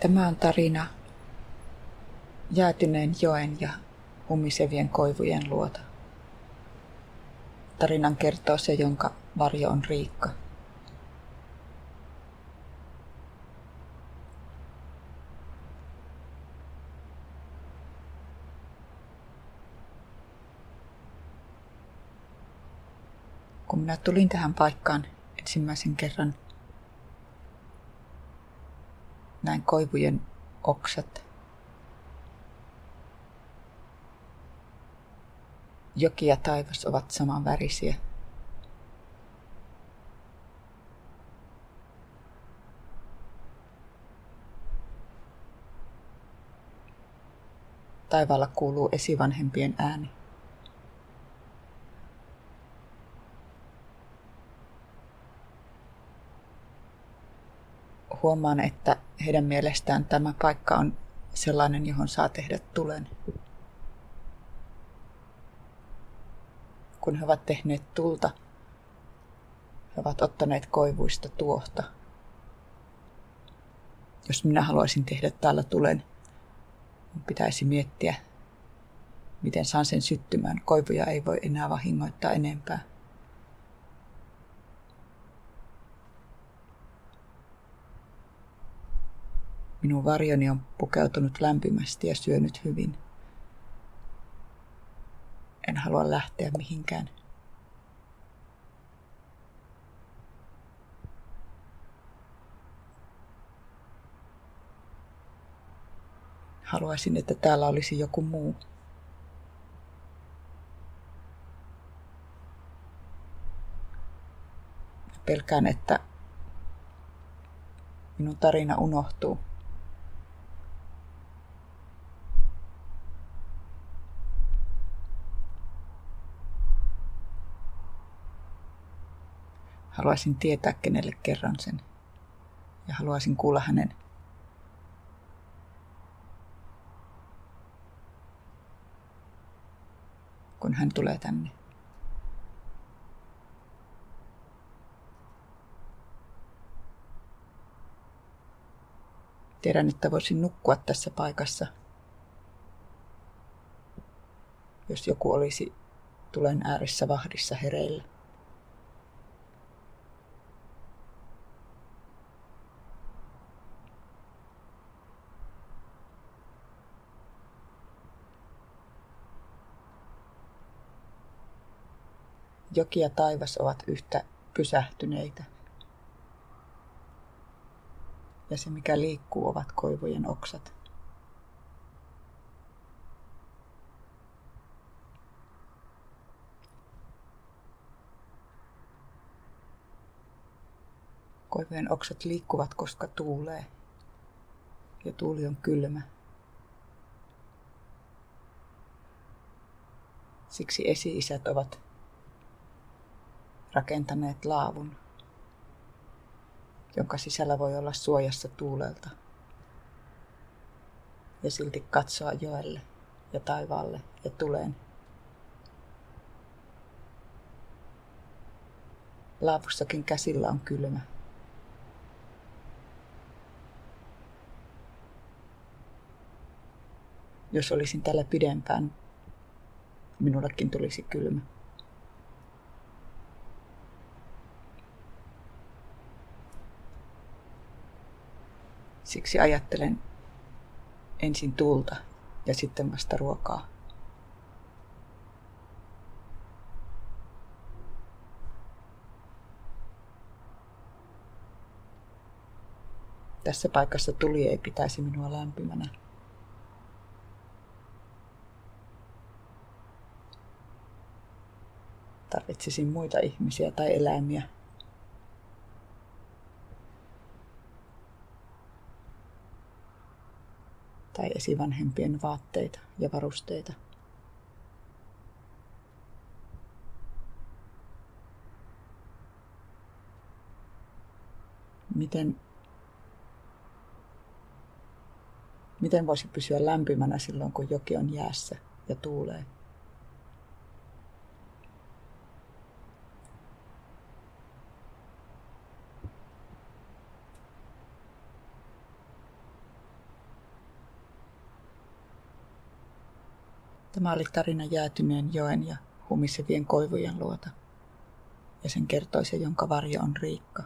Tämä on tarina jäätyneen joen ja umisevien koivujen luota. Tarinan kertoo se, jonka varjo on Riikka. Kun minä tulin tähän paikkaan ensimmäisen kerran, näin koivujen oksat. Joki ja taivas ovat samanvärisiä. Taivaalla kuuluu esivanhempien ääni. Huomaan, että heidän mielestään tämä paikka on sellainen, johon saa tehdä tulen. Kun he ovat tehneet tulta, he ovat ottaneet koivuista tuohta. Jos minä haluaisin tehdä täällä tulen, pitäisi miettiä, miten saan sen syttymään. Koivuja ei voi enää vahingoittaa enempää. Minun varjoni on pukeutunut lämpimästi ja syönyt hyvin. En halua lähteä mihinkään. Haluaisin, että täällä olisi joku muu. Pelkään, että minun tarina unohtuu. Haluaisin tietää, kenelle kerran sen. Ja haluaisin kuulla hänen kun hän tulee tänne. Tiedän, että voisin nukkua tässä paikassa, jos joku olisi tulen ääressä vahdissa hereillä. Joki ja taivas ovat yhtä pysähtyneitä. Ja se, mikä liikkuu, ovat koivujen oksat. Koivujen oksat liikkuvat, koska tuulee. Ja tuuli on kylmä. Siksi esi-isät ovat rakentaneet laavun, jonka sisällä voi olla suojassa tuulelta ja silti katsoa joelle ja taivaalle ja tuleen. Laavussakin käsillä on kylmä. Jos olisin täällä pidempään, minullekin tulisi kylmä. Siksi ajattelen ensin tulta ja sitten vasta ruokaa. Tässä paikassa tuli ei pitäisi minua lämpimänä. Tarvitsisin muita ihmisiä tai eläimiä tai esivanhempien vaatteita ja varusteita. Miten, miten voisi pysyä lämpimänä silloin, kun joki on jäässä ja tuulee? Tämä oli tarina jäätyneen joen ja humisevien koivujen luota. Ja sen kertoi se, jonka varjo on Riikka.